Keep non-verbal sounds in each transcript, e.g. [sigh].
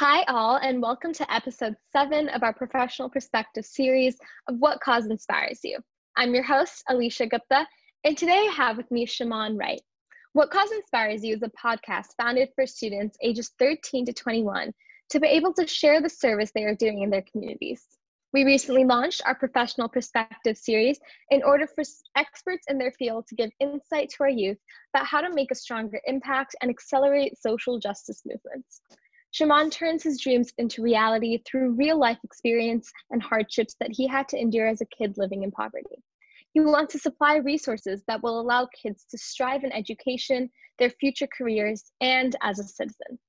Hi, all, and welcome to episode seven of our professional perspective series of What Cause Inspires You. I'm your host, Alicia Gupta, and today I have with me Shimon Wright. What Cause Inspires You is a podcast founded for students ages 13 to 21 to be able to share the service they are doing in their communities. We recently launched our professional perspective series in order for experts in their field to give insight to our youth about how to make a stronger impact and accelerate social justice movements. Shimon turns his dreams into reality through real life experience and hardships that he had to endure as a kid living in poverty. He wants to supply resources that will allow kids to strive in education, their future careers, and as a citizen.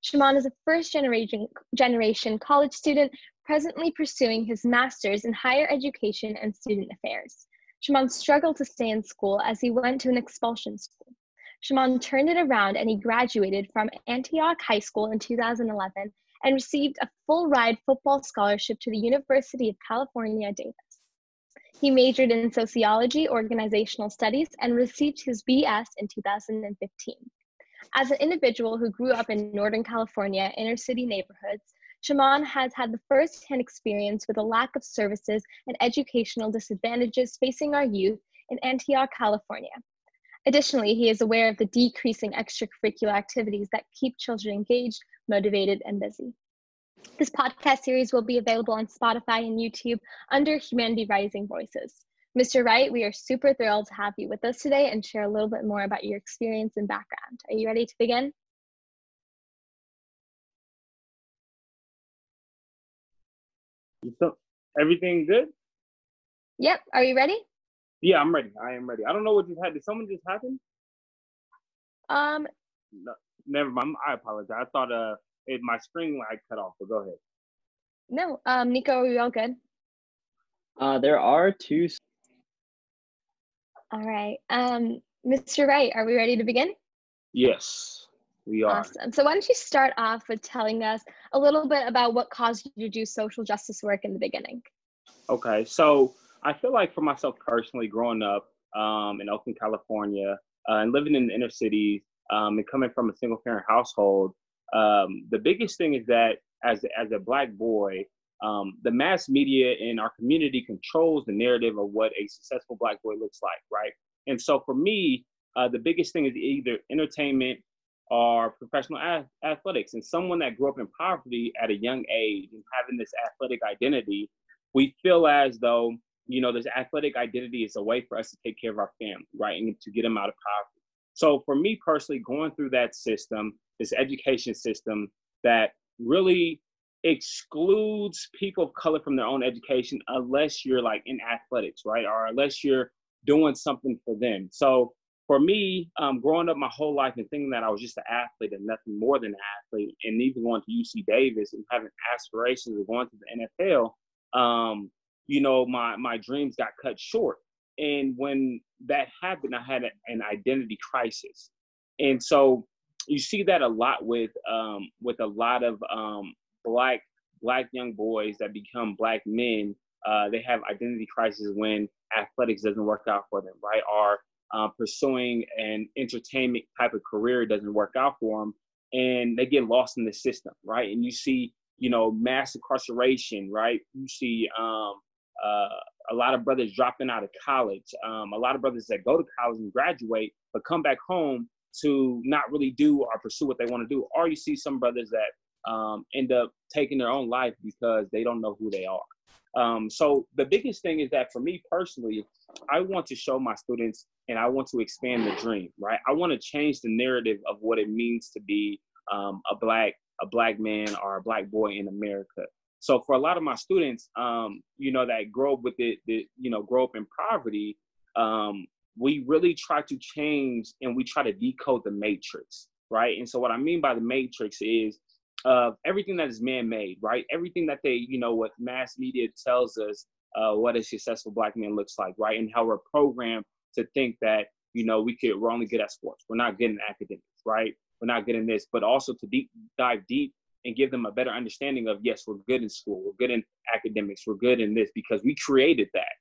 Shimon is a first generation, generation college student presently pursuing his master's in higher education and student affairs. Shimon struggled to stay in school as he went to an expulsion school. Shimon turned it around and he graduated from Antioch High School in 2011 and received a full ride football scholarship to the University of California, Davis. He majored in sociology, organizational studies, and received his BS in 2015. As an individual who grew up in Northern California inner city neighborhoods, Shimon has had the first-hand experience with a lack of services and educational disadvantages facing our youth in Antioch, California. Additionally, he is aware of the decreasing extracurricular activities that keep children engaged, motivated, and busy. This podcast series will be available on Spotify and YouTube under Humanity Rising Voices. Mr. Wright, we are super thrilled to have you with us today and share a little bit more about your experience and background. Are you ready to begin? So everything good? Yep. Are you ready? Yeah, I'm ready. I am ready. I don't know what just happened. Did someone just happen? Um. No, never mind. I apologize. I thought uh, it, my screen light cut off. But go ahead. No. Um. Nico, are we all good? Uh, there are two. All right. Um, Mr. Wright, are we ready to begin? Yes, we are. Awesome. So why don't you start off with telling us a little bit about what caused you to do social justice work in the beginning? Okay, so I feel like for myself personally, growing up um, in Oakland, California, uh, and living in the inner cities, um, and coming from a single parent household, um, the biggest thing is that as as a black boy, um, the mass media in our community controls the narrative of what a successful black boy looks like, right? And so for me, uh, the biggest thing is either entertainment or professional a- athletics. And someone that grew up in poverty at a young age and having this athletic identity, we feel as though you know this athletic identity is a way for us to take care of our family, right, and to get them out of poverty. So for me personally, going through that system, this education system that really excludes people of color from their own education unless you're like in athletics, right? Or unless you're doing something for them. So for me, um, growing up my whole life and thinking that I was just an athlete and nothing more than an athlete, and even going to UC Davis and having aspirations of going to the NFL, um, you know, my my dreams got cut short. And when that happened, I had a, an identity crisis. And so you see that a lot with um, with a lot of um, black black young boys that become black men uh, they have identity crises when athletics doesn't work out for them right or uh, pursuing an entertainment type of career doesn't work out for them and they get lost in the system right and you see you know mass incarceration right you see um, uh, a lot of brothers dropping out of college um, a lot of brothers that go to college and graduate but come back home to not really do or pursue what they want to do or you see some brothers that um, end up taking their own life because they don't know who they are. Um, so the biggest thing is that for me personally, I want to show my students and I want to expand the dream, right? I want to change the narrative of what it means to be um, a black a black man or a black boy in America. So for a lot of my students, um, you know, that grow up with it, you know, grow up in poverty, um, we really try to change and we try to decode the matrix, right? And so what I mean by the matrix is of everything that is man-made, right? Everything that they, you know, what mass media tells us uh, what a successful black man looks like, right? And how we're programmed to think that, you know, we could we're only good at sports, we're not good in academics, right? We're not good in this, but also to deep dive deep and give them a better understanding of yes, we're good in school, we're good in academics, we're good in this because we created that,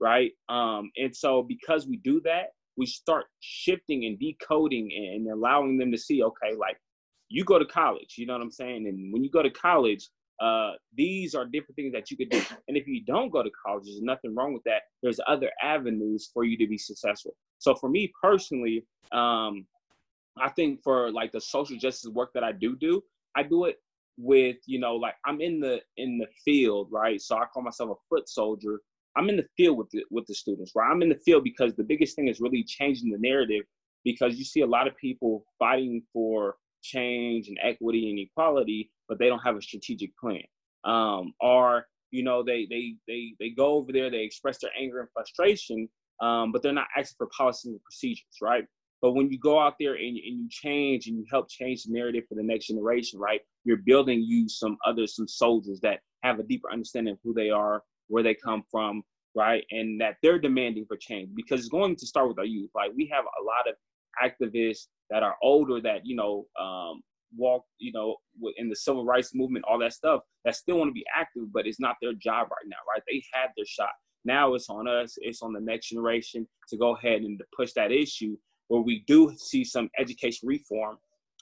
right? Um, and so because we do that, we start shifting and decoding and allowing them to see, okay, like you go to college. You know what I'm saying? And when you go to college, uh, these are different things that you could do. And if you don't go to college, there's nothing wrong with that. There's other avenues for you to be successful. So for me personally, um, I think for like the social justice work that I do do, I do it with you know like I'm in the in the field, right? So I call myself a foot soldier. I'm in the field with the with the students, right? I'm in the field because the biggest thing is really changing the narrative because you see a lot of people fighting for change and equity and equality, but they don't have a strategic plan. Um, or you know they they they they go over there, they express their anger and frustration, um, but they're not asking for policies and procedures, right? But when you go out there and, and you change and you help change the narrative for the next generation, right? You're building you some other some soldiers that have a deeper understanding of who they are, where they come from, right? And that they're demanding for change because it's going to start with our youth. Like we have a lot of activists that are older that you know um, walk, you know, in the civil rights movement, all that stuff, that still want to be active, but it's not their job right now, right? They had their shot. Now it's on us, it's on the next generation to go ahead and to push that issue where we do see some education reform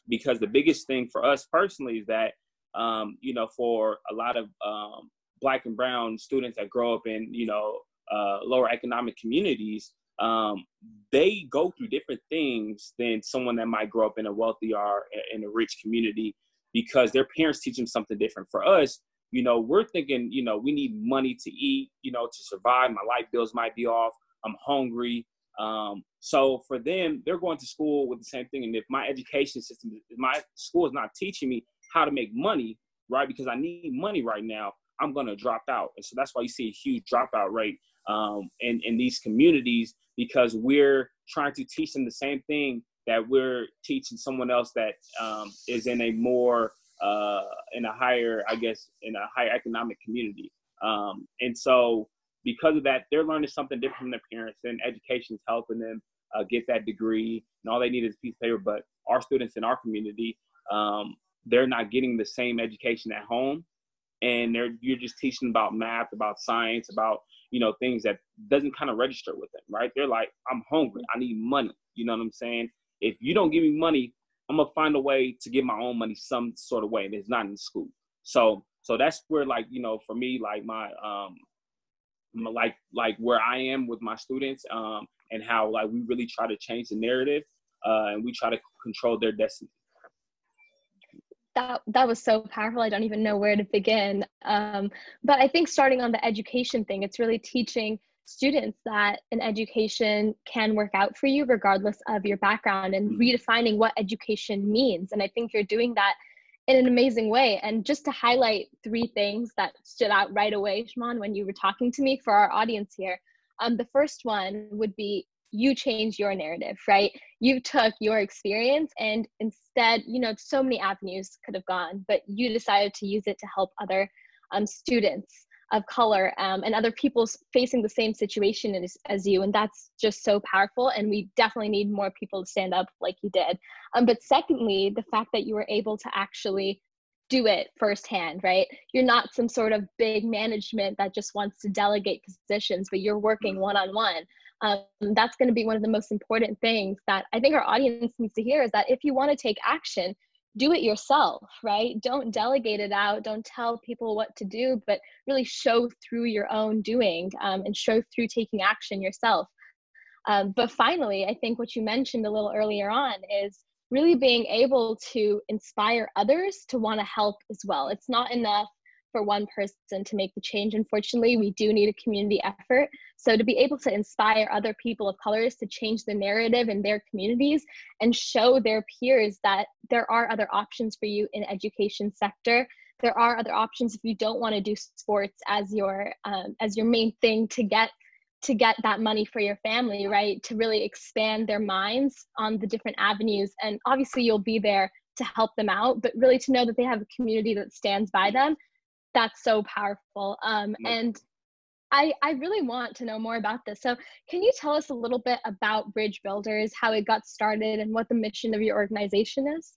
because the biggest thing for us personally is that um, you know for a lot of um, black and brown students that grow up in you know uh, lower economic communities um, they go through different things than someone that might grow up in a wealthy or in a rich community because their parents teach them something different. For us you know we're thinking you know we need money to eat you know to survive. My light bills might be off. I'm hungry um, so for them, they're going to school with the same thing. And if my education system, if my school is not teaching me how to make money, right, because I need money right now, I'm going to drop out. And so that's why you see a huge dropout rate um, in, in these communities because we're trying to teach them the same thing that we're teaching someone else that um, is in a more, uh, in a higher, I guess, in a higher economic community. Um, and so because of that, they're learning something different from their parents, and education is helping them uh, get that degree. And all they need is a piece of paper. But our students in our community, um, they're not getting the same education at home, and they're you're just teaching about math, about science, about you know things that doesn't kind of register with them, right? They're like, I'm hungry, I need money. You know what I'm saying? If you don't give me money, I'm gonna find a way to get my own money some sort of way, and it's not in school. So so that's where like you know for me like my um like like where I am with my students um, and how like we really try to change the narrative uh, and we try to control their destiny. That that was so powerful. I don't even know where to begin. Um, but I think starting on the education thing, it's really teaching students that an education can work out for you regardless of your background and mm-hmm. redefining what education means. And I think you're doing that in an amazing way. And just to highlight three things that stood out right away, Shimon, when you were talking to me for our audience here. Um, the first one would be you change your narrative, right? You took your experience and instead, you know, so many avenues could have gone, but you decided to use it to help other um, students of color um, and other people facing the same situation as, as, you and that's just so powerful and we definitely need more people to stand up like you did. Um, but secondly the fact that you were able to actually do it firsthand right? You're not some sort of big management that just wants to delegate positions but you're working one-on-one. Um, that's going to be one of the most important things that i think our audience needs to hear is that if you want to take action do it yourself, right? Don't delegate it out. Don't tell people what to do, but really show through your own doing um, and show through taking action yourself. Um, but finally, I think what you mentioned a little earlier on is really being able to inspire others to want to help as well. It's not enough for one person to make the change. Unfortunately, we do need a community effort. So to be able to inspire other people of colors to change the narrative in their communities and show their peers that there are other options for you in education sector. There are other options if you don't want to do sports as your um, as your main thing to get to get that money for your family, right? To really expand their minds on the different avenues. And obviously, you'll be there to help them out, but really to know that they have a community that stands by them that's so powerful. Um, and I, I really want to know more about this. So, can you tell us a little bit about Bridge Builders, how it got started, and what the mission of your organization is?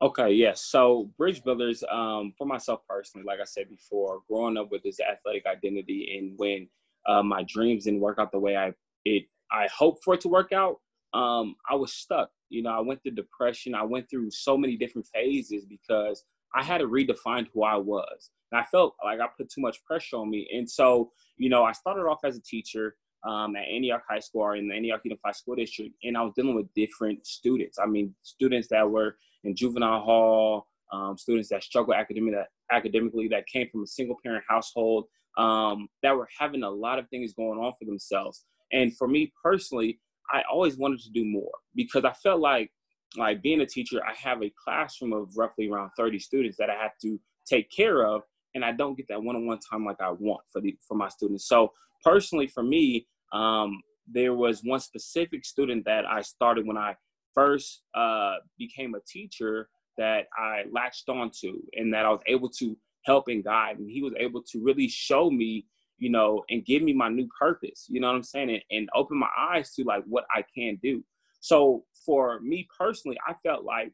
Okay, yes. So, Bridge Builders, um, for myself personally, like I said before, growing up with this athletic identity, and when uh, my dreams didn't work out the way I it I hoped for it to work out, um, I was stuck. You know, I went through depression. I went through so many different phases because I had to redefine who I was. And I felt like I put too much pressure on me. And so, you know, I started off as a teacher um, at Antioch High School or in the Antioch Unified School District, and I was dealing with different students. I mean, students that were in juvenile hall, um, students that struggle academic, academically, that came from a single parent household, um, that were having a lot of things going on for themselves. And for me personally, I always wanted to do more because I felt like, like being a teacher, I have a classroom of roughly around 30 students that I have to take care of, and I don't get that one-on-one time like I want for the for my students. So personally, for me, um, there was one specific student that I started when I first uh, became a teacher that I latched onto and that I was able to help and guide. And he was able to really show me, you know, and give me my new purpose, you know what I'm saying? And, and open my eyes to like what I can do. So for me personally, I felt like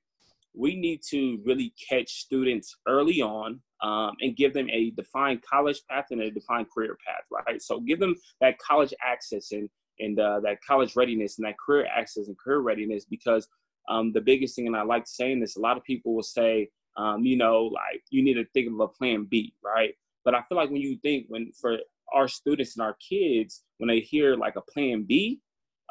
we need to really catch students early on um, and give them a defined college path and a defined career path, right? So give them that college access and and uh, that college readiness and that career access and career readiness because um, the biggest thing, and I like saying this, a lot of people will say, um, you know, like you need to think of a plan B, right? But I feel like when you think, when for our students and our kids, when they hear like a plan B,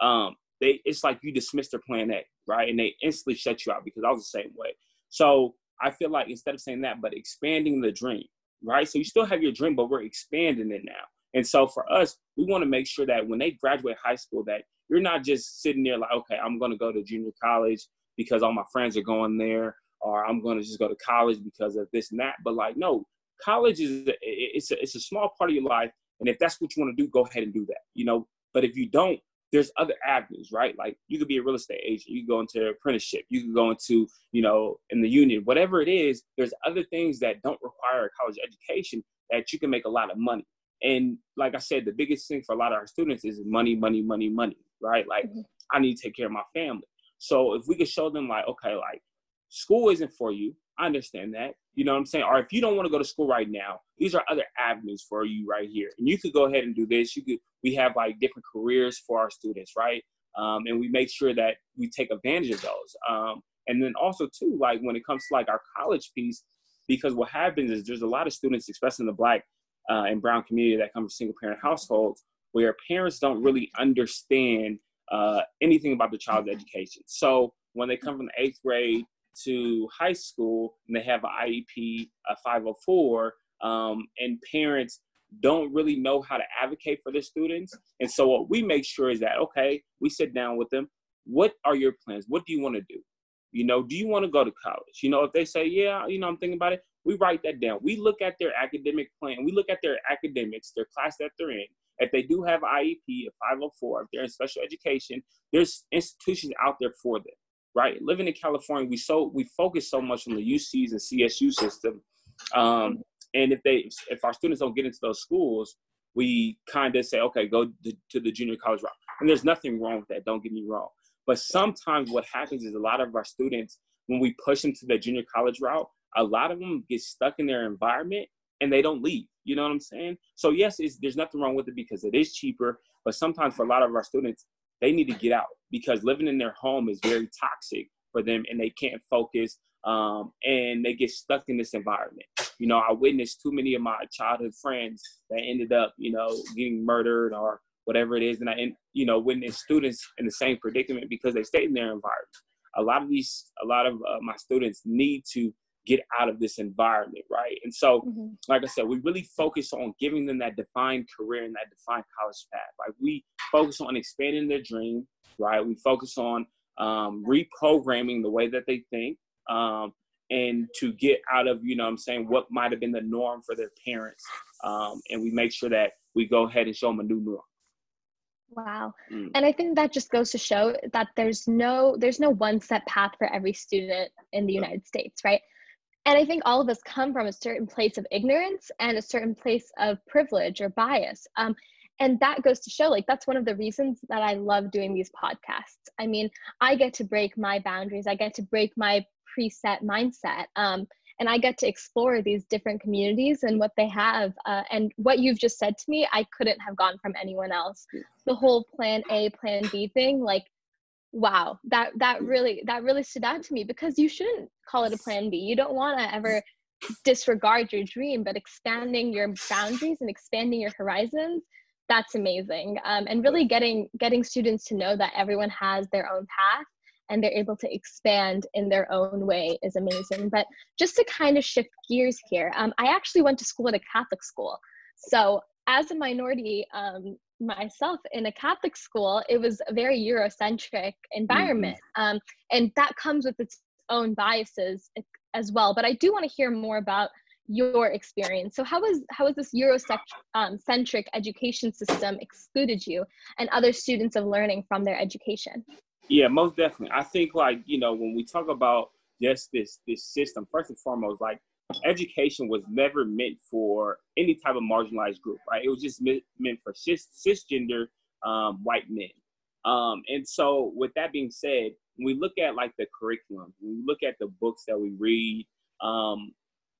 um, they it's like you dismiss their plan A, right? And they instantly shut you out because I was the same way. So I feel like instead of saying that, but expanding the dream, right? So you still have your dream, but we're expanding it now. And so for us, we want to make sure that when they graduate high school, that you're not just sitting there like, okay, I'm going to go to junior college because all my friends are going there, or I'm going to just go to college because of this and that. But like, no, college is it's a, it's a small part of your life, and if that's what you want to do, go ahead and do that. You know, but if you don't, there's other avenues, right? Like you could be a real estate agent, you could go into an apprenticeship, you could go into, you know, in the union, whatever it is, there's other things that don't require a college education that you can make a lot of money. And like I said, the biggest thing for a lot of our students is money, money, money, money, right? Like mm-hmm. I need to take care of my family. So if we could show them like, okay, like school isn't for you. I understand that. You know what I'm saying? Or if you don't want to go to school right now, these are other avenues for you right here. And you could go ahead and do this. You could we have like different careers for our students, right? Um, and we make sure that we take advantage of those. Um, and then also too, like when it comes to like our college piece, because what happens is there's a lot of students, especially in the black uh, and brown community that come from single parent households where parents don't really understand uh, anything about the child's education. So when they come from the eighth grade to high school and they have an IEP, a 504, um, and parents don't really know how to advocate for their students. And so what we make sure is that, okay, we sit down with them. What are your plans? What do you want to do? You know, do you want to go to college? You know, if they say, yeah, you know, I'm thinking about it, we write that down. We look at their academic plan. We look at their academics, their class that they're in. If they do have IEP, a 504, if they're in special education, there's institutions out there for them, right? Living in California, we so we focus so much on the UCs and CSU system. Um, and if they if our students don't get into those schools, we kind of say, okay, go to, to the junior college route. And there's nothing wrong with that. Don't get me wrong. But sometimes what happens is a lot of our students, when we push them to the junior college route, a lot of them get stuck in their environment and they don't leave. You know what I'm saying? So yes, there's nothing wrong with it because it is cheaper. But sometimes for a lot of our students, they need to get out because living in their home is very toxic for them, and they can't focus. Um, and they get stuck in this environment. You know, I witnessed too many of my childhood friends that ended up, you know, getting murdered or whatever it is, and I, and, you know, witnessed students in the same predicament because they stayed in their environment. A lot of these, a lot of uh, my students need to get out of this environment, right? And so, mm-hmm. like I said, we really focus on giving them that defined career and that defined college path. Like we focus on expanding their dream, right? We focus on um, reprogramming the way that they think, um, and to get out of, you know, I'm saying what might have been the norm for their parents, um, and we make sure that we go ahead and show them a new norm. Wow. Mm. And I think that just goes to show that there's no there's no one set path for every student in the United States, right? And I think all of us come from a certain place of ignorance and a certain place of privilege or bias. Um, and that goes to show like that's one of the reasons that I love doing these podcasts. I mean, I get to break my boundaries, I get to break my preset mindset. Um, and I get to explore these different communities and what they have. Uh, and what you've just said to me, I couldn't have gone from anyone else. The whole plan A, plan B thing, like wow that that really that really stood out to me because you shouldn't call it a plan b. You don't want to ever disregard your dream but expanding your boundaries and expanding your horizons that's amazing. Um, and really getting getting students to know that everyone has their own path and they're able to expand in their own way is amazing. But just to kind of shift gears here um, i actually went to school at a catholic school. So as a minority um, myself in a Catholic school, it was a very Eurocentric environment. Mm-hmm. Um, and that comes with its own biases as well. But I do want to hear more about your experience. So how was how was this Eurocentric um, education system excluded you and other students of learning from their education? Yeah, most definitely. I think like, you know, when we talk about just this this system, first and foremost, like education was never meant for any type of marginalized group, right? It was just meant, meant for cis, cisgender um, white men. Um, and so, with that being said, when we look at like the curriculum, when we look at the books that we read um,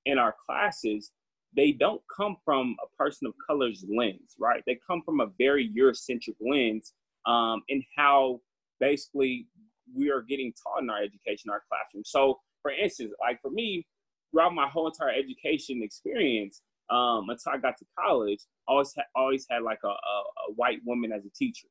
in our classes, they don't come from a person of color's lens, right? They come from a very Eurocentric lens um, in how basically we are getting taught in our education, our classroom. So, for instance, like for me, throughout my whole entire education experience um, until I got to college, always always had like a, a, a white woman as a teacher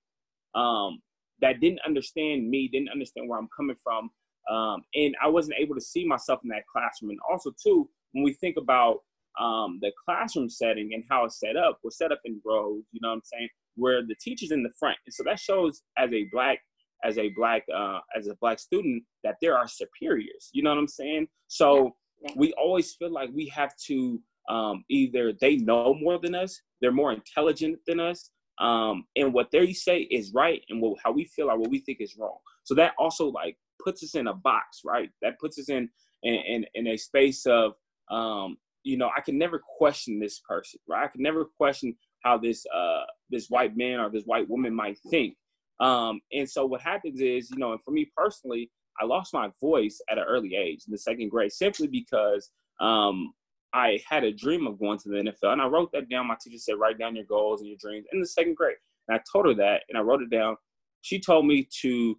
um, that didn't understand me, didn't understand where I'm coming from, um, and I wasn't able to see myself in that classroom. And also, too, when we think about um, the classroom setting and how it's set up, we're set up in rows. You know what I'm saying? Where the teacher's in the front, and so that shows as a black as a black uh, as a black student that there are superiors. You know what I'm saying? So we always feel like we have to um, either they know more than us, they're more intelligent than us, um, and what they say is right, and what, how we feel or what we think is wrong. So that also like puts us in a box, right? That puts us in in, in, in a space of um, you know I can never question this person, right? I can never question how this uh, this white man or this white woman might think. Um, and so what happens is, you know, and for me personally, I lost my voice at an early age in the second grade simply because um, I had a dream of going to the NFL. And I wrote that down. My teacher said, write down your goals and your dreams in the second grade. And I told her that and I wrote it down. She told me to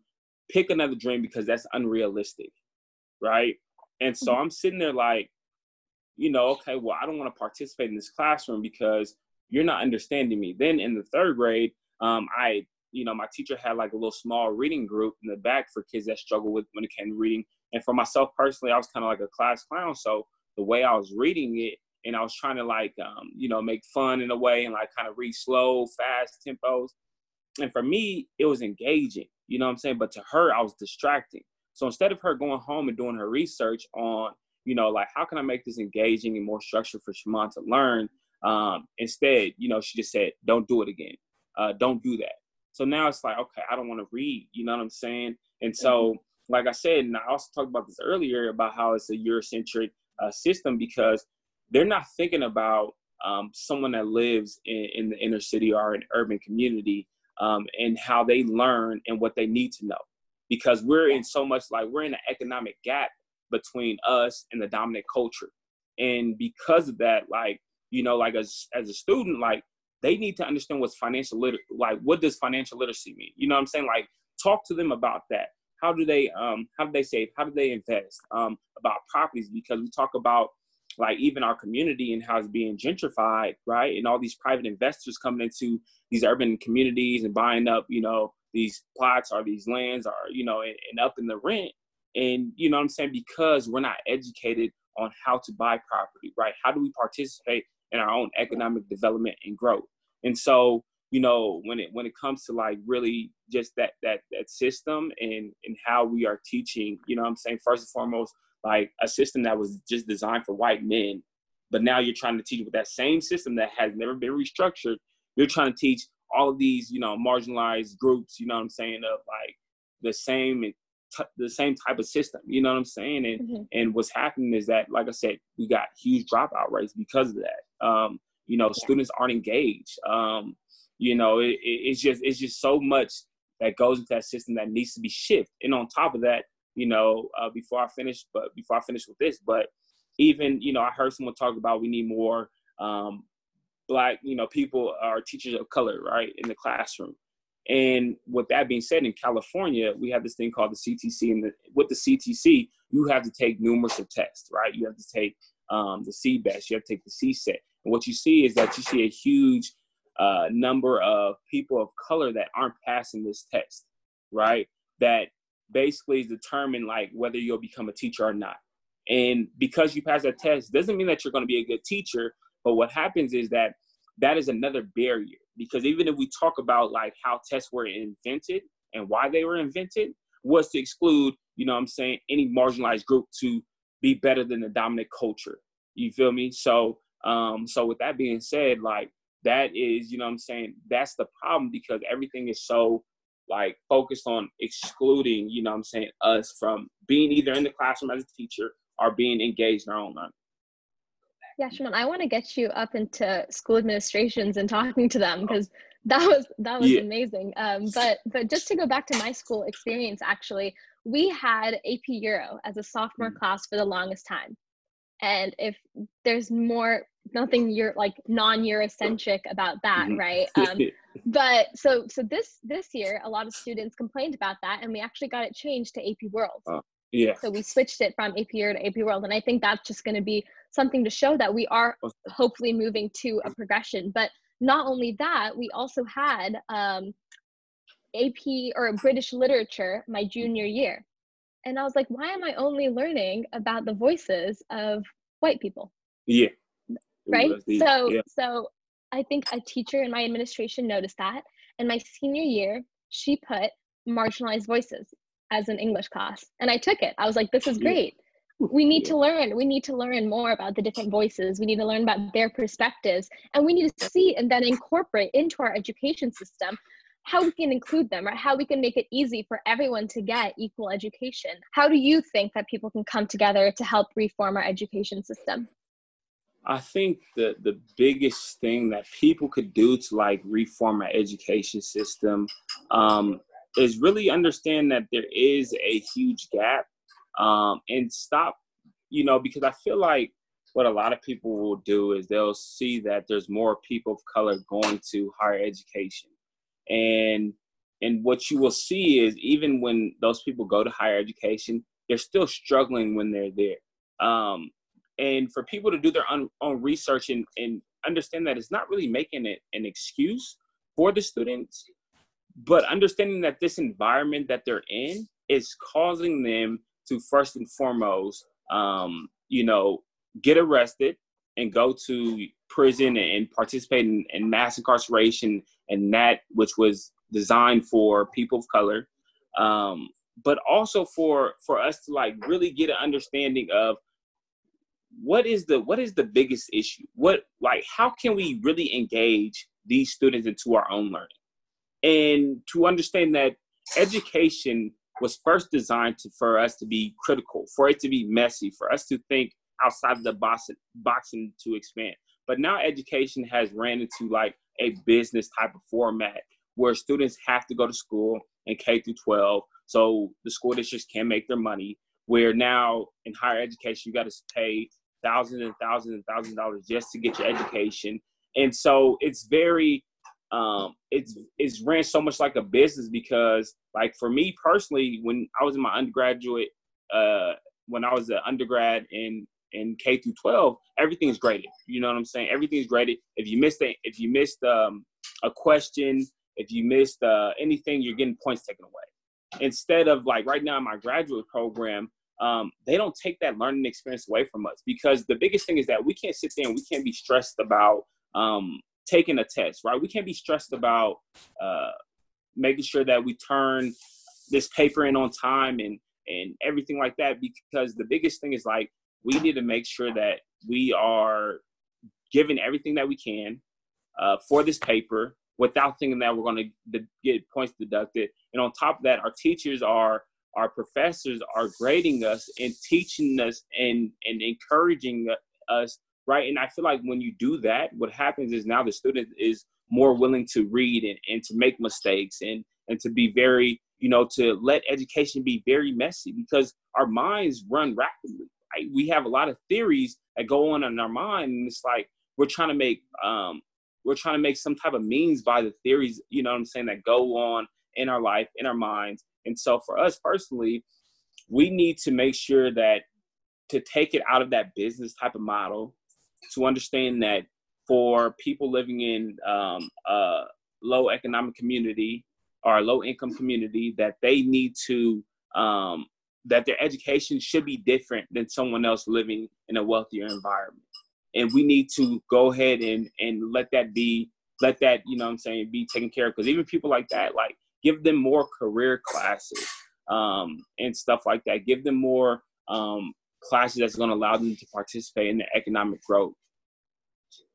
pick another dream because that's unrealistic. Right. And so mm-hmm. I'm sitting there like, you know, okay, well, I don't want to participate in this classroom because you're not understanding me. Then in the third grade, um, I you know, my teacher had like a little small reading group in the back for kids that struggle with when it came to reading. And for myself personally, I was kind of like a class clown. So the way I was reading it, and I was trying to like, um, you know, make fun in a way and like kind of read slow, fast tempos. And for me, it was engaging, you know what I'm saying? But to her, I was distracting. So instead of her going home and doing her research on, you know, like how can I make this engaging and more structured for Shimon to learn? Um, instead, you know, she just said, don't do it again. Uh, don't do that. So now it's like, okay, I don't want to read. You know what I'm saying? And so, mm-hmm. like I said, and I also talked about this earlier about how it's a Eurocentric uh, system because they're not thinking about um, someone that lives in, in, the inner city or an urban community um, and how they learn and what they need to know. Because we're in so much like we're in an economic gap between us and the dominant culture. And because of that, like, you know, like as, as a student, like they need to understand what's financial lit like what does financial literacy mean? You know what i'm saying? Like talk to them about that. How do they um how do they save? How do they invest um about properties? Because we talk about like even our community and how it's being gentrified right? And all these private investors coming into these urban communities and buying up you know these plots or these lands or you know and, and up in the rent. And you know what i'm saying? Because we're not educated on how to buy property right? How do we participate in our own economic development and growth and so, you know, when it when it comes to like really just that that that system and and how we are teaching, you know I'm saying, first and foremost, like a system that was just designed for white men, but now you're trying to teach with that same system that has never been restructured. You're trying to teach all of these, you know, marginalized groups, you know what I'm saying, of like the same T- the same type of system. You know what I'm saying? And mm-hmm. and what's happening is that, like I said, we got huge dropout rates because of that. Um, you know, students aren't engaged. Um, you know, it, it's just it's just so much that goes into that system that needs to be shifted. And on top of that, you know, uh, before I finish, but before I finish with this, but even you know, I heard someone talk about we need more um, black, you know, people are teachers of color, right, in the classroom. And with that being said, in California, we have this thing called the CTC, and the, with the CTC, you have to take numerous of tests, right? You have to take um, the CBEST, you have to take the CSET. And what you see is that you see a huge uh, number of people of color that aren't passing this test, right? That basically is determined like whether you'll become a teacher or not. And because you pass that test doesn't mean that you're going to be a good teacher. But what happens is that that is another barrier because even if we talk about like how tests were invented and why they were invented was to exclude, you know I'm saying, any marginalized group to be better than the dominant culture. You feel me? So um so with that being said, like that is, you know I'm saying, that's the problem because everything is so like focused on excluding, you know I'm saying, us from being either in the classroom as a teacher or being engaged in our own learning. Yeah, Shimon, I want to get you up into school administrations and talking to them because that was that was yeah. amazing. Um, but but just to go back to my school experience, actually, we had AP Euro as a sophomore mm-hmm. class for the longest time, and if there's more nothing you're like non-Eurocentric about that, mm-hmm. right? [laughs] Um, but so so this this year, a lot of students complained about that, and we actually got it changed to AP World. Uh, yeah. So we switched it from AP Euro to AP World, and I think that's just going to be something to show that we are hopefully moving to a progression. But not only that, we also had um, AP or British literature my junior year. And I was like, why am I only learning about the voices of white people? Yeah. Right? The, so yeah. so I think a teacher in my administration noticed that. And my senior year, she put marginalized voices as an English class. And I took it. I was like, this is great we need to learn we need to learn more about the different voices we need to learn about their perspectives and we need to see and then incorporate into our education system how we can include them or how we can make it easy for everyone to get equal education how do you think that people can come together to help reform our education system i think the the biggest thing that people could do to like reform our education system um, is really understand that there is a huge gap um, and stop, you know, because I feel like what a lot of people will do is they'll see that there's more people of color going to higher education, and and what you will see is even when those people go to higher education, they're still struggling when they're there. Um, and for people to do their own, own research and, and understand that it's not really making it an excuse for the students, but understanding that this environment that they're in is causing them to first and foremost, um, you know, get arrested and go to prison and participate in, in, mass incarceration and that which was designed for people of color. Um, but also for for us to like really get an understanding of what is the what is the biggest issue what like how can we really engage these students into our own learning and to understand that education was first designed to, for us to be critical, for it to be messy, for us to think outside of the box, boxing to expand. But now education has ran into like a business type of format where students have to go to school in K through 12, so the school districts can make their money. Where now in higher education, you got to pay thousands and thousands and thousands of dollars just to get your education, and so it's very um, it's it's ran so much like a business because like for me personally when i was in my undergraduate uh when i was an undergrad in in k through 12 everything's graded. You know what i'm saying? Everything's graded. If you missed a, if you missed um, a question if you missed uh, anything you're getting points taken away. Instead of like right now in my graduate program um, they don't take that learning experience away from us. Because the biggest thing is that we can't sit there and we can't be stressed about um, taking a test, right? We can't be stressed about uh, making sure that we turn this paper in on time and and everything like that. Because the biggest thing is like we need to make sure that we are giving everything that we can uh, for this paper without thinking that we're going to get points deducted. And on top of that our teachers are our professors are grading us and teaching us and and encouraging us right? And I feel like when you do that, what happens is now the student is more willing to read and, and to make mistakes and and to be very, you know, to let education be very messy because our minds run rapidly. Right? We have a lot of theories that go on in our mind, and it's like we're trying to make um, we're trying to make some type of means by the theories, you know what I'm saying, that go on in our life, in our minds. And so for us personally, we need to make sure that to take it out of that business type of model, to understand that for people living in um, a low economic community or a low income community, that they need to um, that their education should be different than someone else living in a wealthier environment. And we need to go ahead and and let that be let that, you know what I'm saying, be taken care of. Because even people like that, like give them more career classes um, and stuff like that. Give them more um, classes that's going to allow them to participate in the economic growth.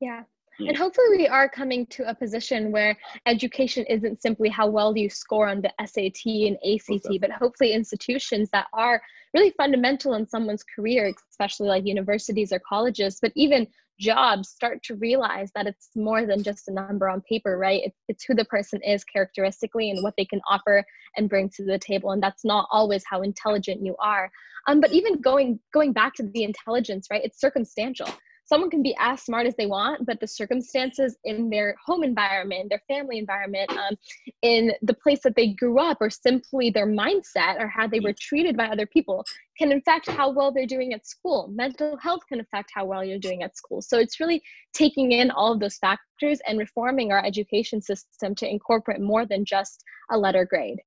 Yeah, and hopefully, we are coming to a position where education isn't simply how well you score on the SAT and ACT, but hopefully, institutions that are really fundamental in someone's career, especially like universities or colleges, but even jobs start to realize that it's more than just a number on paper, right? It's, it's who the person is characteristically and what they can offer and bring to the table. And that's not always how intelligent you are. Um, but even going going back to the intelligence, right? It's circumstantial someone can be as smart as they want, but the circumstances in their home environment, their family environment, um, in the place that they grew up, or simply their mindset or how they were treated by other people can affect how well they're doing at school. Mental health can affect how well you're doing at school. So it's really taking in all of those factors and reforming our education system to incorporate more than just a letter grade.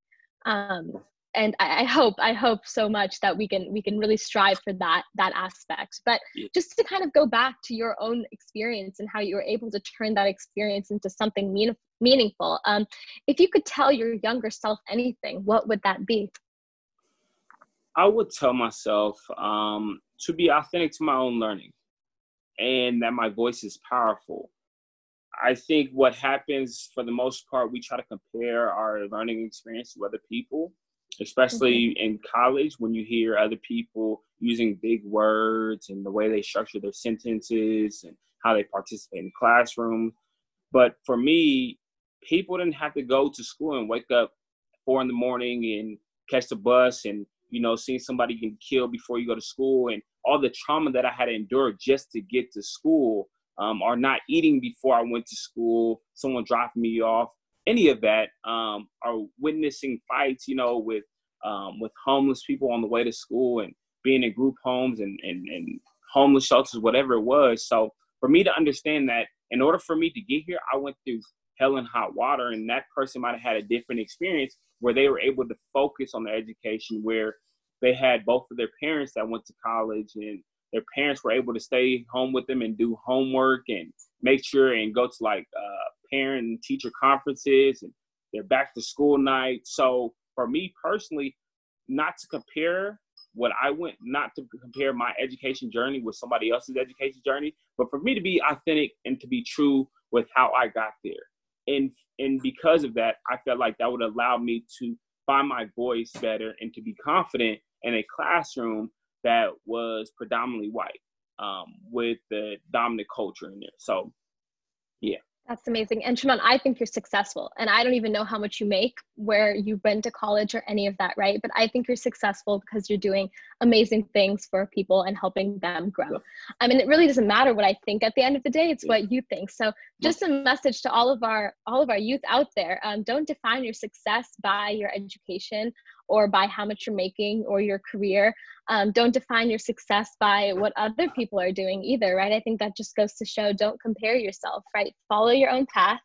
Um, and I, I, hope i hope so much that we can we can really strive for that that aspect. But just to kind of go back to your own experience and how you were able to turn that experience into something mean, meaningful um, if you could tell your younger self anything what would that be? I would tell myself um, to be authentic to my own learning and that my voice is powerful. I think what happens for the most part, we try to compare our learning experience to other people especially mm-hmm. in college when you hear other people using big words and the way they structure their sentences and how they participate in the classroom. But for me, people didn't have to go to school and wake up four in the morning and catch the bus and you know seeing somebody get killed before you go to school and all the trauma that I had to endure just to get to school, um, or not eating before I went to school, someone dropping me off, any of that, um, or witnessing fights, you know, with um, with homeless people on the way to school and being in group homes and, and, and homeless shelters, whatever it was. So for me to understand that in order for me to get here, I went through hell and hot water, and that person might have had a different experience where they were able to focus on their education, where they had both of their parents that went to college and their parents were able to stay home with them and do homework and make sure and go to like uh, parent and teacher conferences and their back to school night. So for me personally, not to compare what I went, not to compare my education journey with somebody else's education journey, but for me to be authentic and to be true with how I got there. And and because of that, I felt like that would allow me to find my voice better and to be confident in a classroom that was predominantly white um, with the dominant culture in there. So, yeah. That's amazing. And Shimon, I think you're successful. And I don't even know how much you make, where you've been to college or any of that, right? But I think you're successful because you're doing amazing things for people and helping them grow. I mean, it really doesn't matter what I think at the end of the day, it's what you think. So just a message to all of our all of our youth out there. Um, don't define your success by your education or by how much you're making or your career. Um, don't define your success by what other people are doing either, right? I think that just goes to show don't compare yourself, right? Follow your own path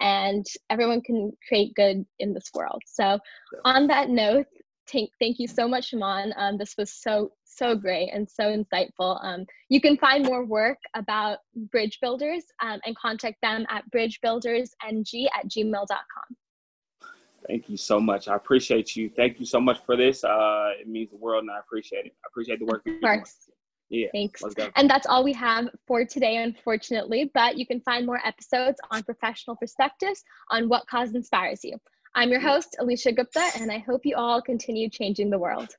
and everyone can create good in this world. So, on that note, thank, thank you so much, Shimon. Um, this was so, so great and so insightful. Um, you can find more work about Bridge Builders um, and contact them at bridgebuildersng at gmail.com. Thank you so much. I appreciate you. Thank you so much for this. Uh, it means the world, and I appreciate it. I appreciate the work. Of course. Yeah. Thanks. And that's all we have for today, unfortunately. But you can find more episodes on professional perspectives on what cause inspires you. I'm your host, Alicia Gupta, and I hope you all continue changing the world.